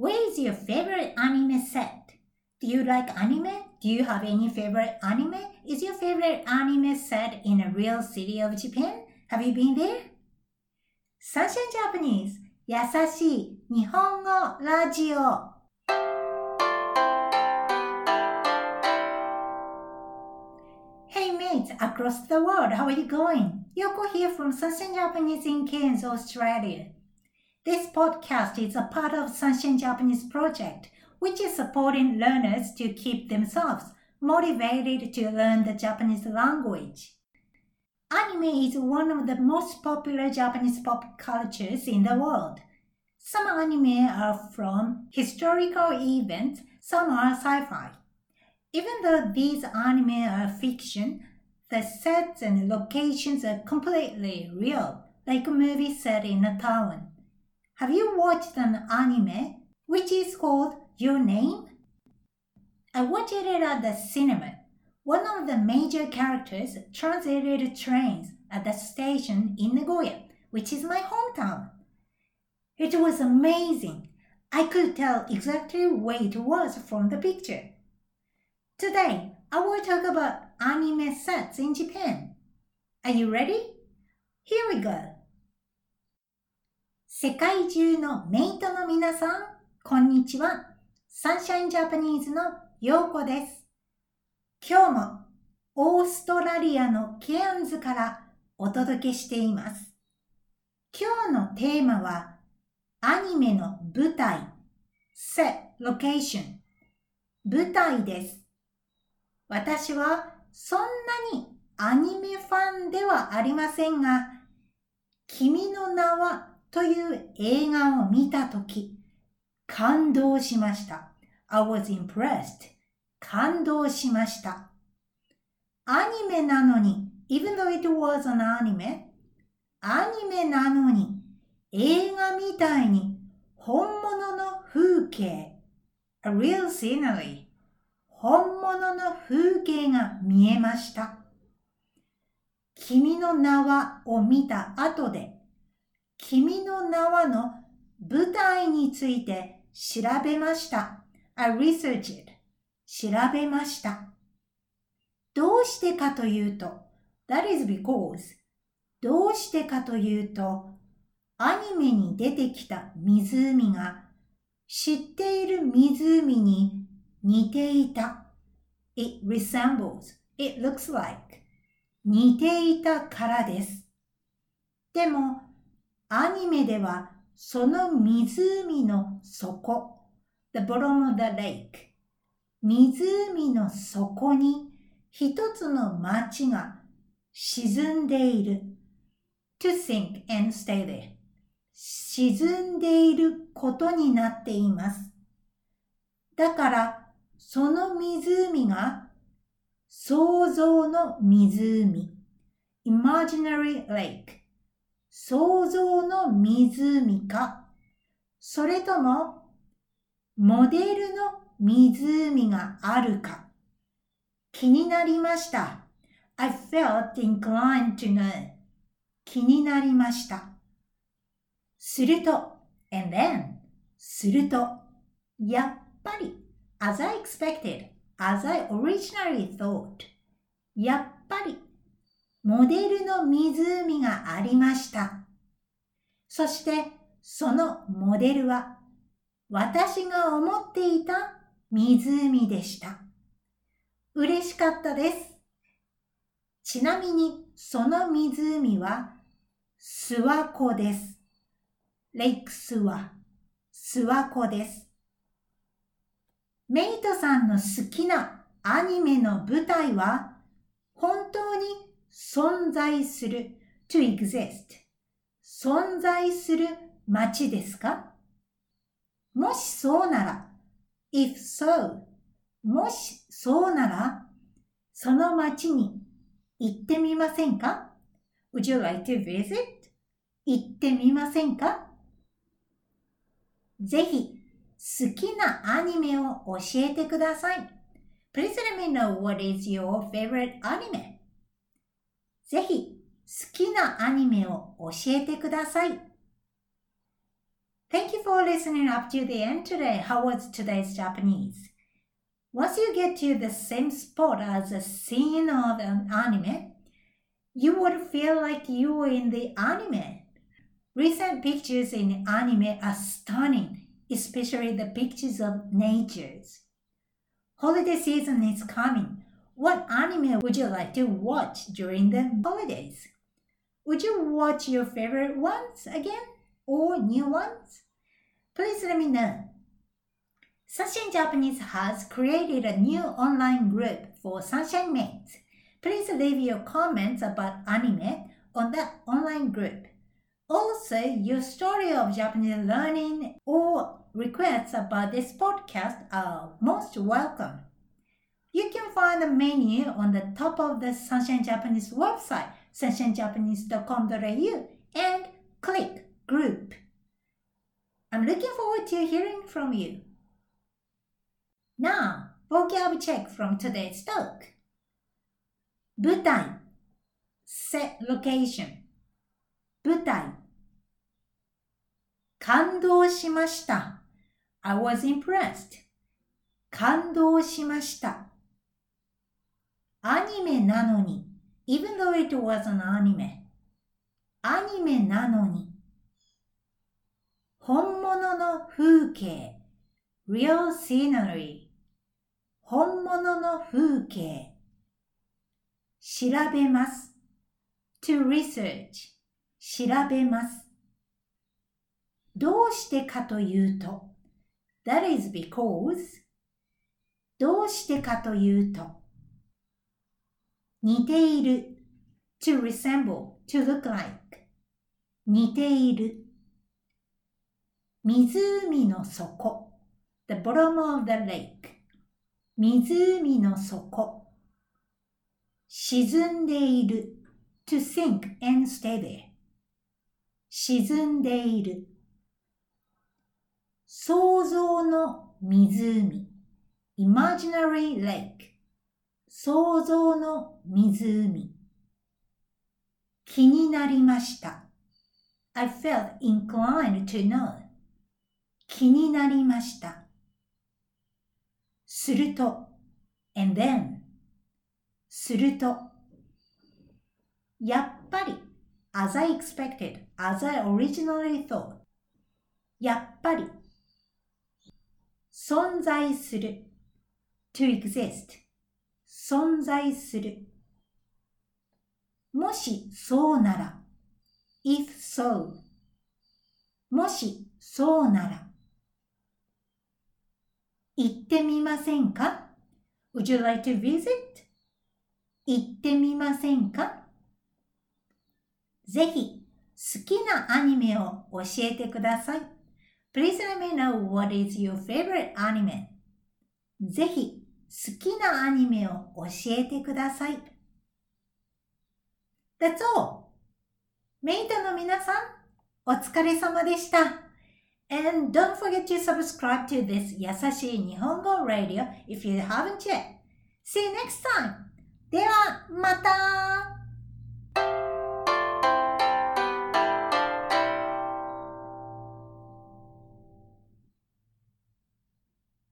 Where is your favorite anime set? Do you like anime? Do you have any favorite anime? Is your favorite anime set in a real city of Japan? Have you been there? Sunshine Japanese 優しい日本語ラジオ Hey mates across the world, how are you going? Yoko here from Sunshine Japanese in Cairns, Australia. This podcast is a part of Sunshine Japanese project, which is supporting learners to keep themselves motivated to learn the Japanese language. Anime is one of the most popular Japanese pop cultures in the world. Some anime are from historical events, some are sci-fi. Even though these anime are fiction, the sets and locations are completely real, like a movie set in a town. Have you watched an anime which is called Your Name? I watched it at the cinema. One of the major characters translated trains at the station in Nagoya, which is my hometown. It was amazing. I could tell exactly where it was from the picture. Today, I will talk about anime sets in Japan. Are you ready? Here we go. 世界中のメイトの皆さん、こんにちは。サンシャインジャパニーズのヨーコです。今日もオーストラリアのケアンズからお届けしています。今日のテーマはアニメの舞台、set, location、舞台です。私はそんなにアニメファンではありませんが、君の名はという映画を見たとき、感動しました。I was impressed. 感動しました。アニメなのに、even though it was an anime, アニメなのに、映画みたいに本物の風景、a real scenery, 本物の風景が見えました。君の名はを見た後で、君の名はの舞台について調べました。I researched it. 調べました。どうしてかというと、that is because どうしてかというと、アニメに出てきた湖が知っている湖に似ていた。It resembles, it looks like 似ていたからです。でも、アニメではその湖の底、the bottom of the lake 湖の底に一つの町が沈んでいる。to sink and stay there 沈んでいることになっています。だから、その湖が想像の湖。Imaginary lake 想像の湖か、それともモデルの湖があるか気になりました。I felt inclined to know. 気になりました。すると、and then, すると、やっぱり、as I expected, as I originally thought, やっぱり、モデルの湖がありました。そして、そのモデルは、私が思っていた湖でした。嬉しかったです。ちなみに、その湖は、諏訪湖です。レイクスワ、諏訪湖です。メイトさんの好きなアニメの舞台は、本当に存在する to exist 存在する街ですかもしそうなら if so もしそうならその街に行ってみませんか Would you like to visit? 行ってみませんかぜひ好きなアニメを教えてください。Please let me know what is your favorite anime. ぜひ好きなアニメを教えてください。 Thank you for listening up to the end today. How was today's Japanese? Once you get to the same spot as a scene of an anime, you would feel like you were in the anime. Recent pictures in anime are stunning, especially the pictures of natures. Holiday season is coming. What anime would you like to watch during the holidays? Would you watch your favorite ones again or new ones? Please let me know. Sunshine Japanese has created a new online group for Sunshine Mates. Please leave your comments about anime on that online group. Also, your story of Japanese learning or requests about this podcast are most welcome. You can find the menu on the top of the Sunshine Japanese website, sunshinejapanese.com.au, and click Group. I'm looking forward to hearing from you. Now, vocab check from today's talk. 舞台 set location 舞台感動しました I was impressed 感動しました アニメなのに even though it was an anime アニメなのに本物の風景 real scenery 本物の風景調べます to research 調べますどうしてかというと that is because どうしてかというと似ている to resemble to look like 似ている湖の底 the bottom of the lake 湖の底沈んでいる to sink and stay there 沈んでいる想像の湖 imaginary lake 想像の湖気になりました I felt inclined to know 気になりましたすると and then するとやっぱり as I expected, as I originally thought やっぱり存在する to exist 存在するもしそうなら if so もしそうなら行ってみませんか ?Would you like to visit? 行ってみませんかぜひ好きなアニメを教えてください。Please let me know what is your favorite anime. ぜひ好きなアニメを教えてください。That's all! メイトの皆さん、お疲れ様でした。And don't forget to subscribe to this 優しい日本語 Radio if you haven't yet. See you next time. では、また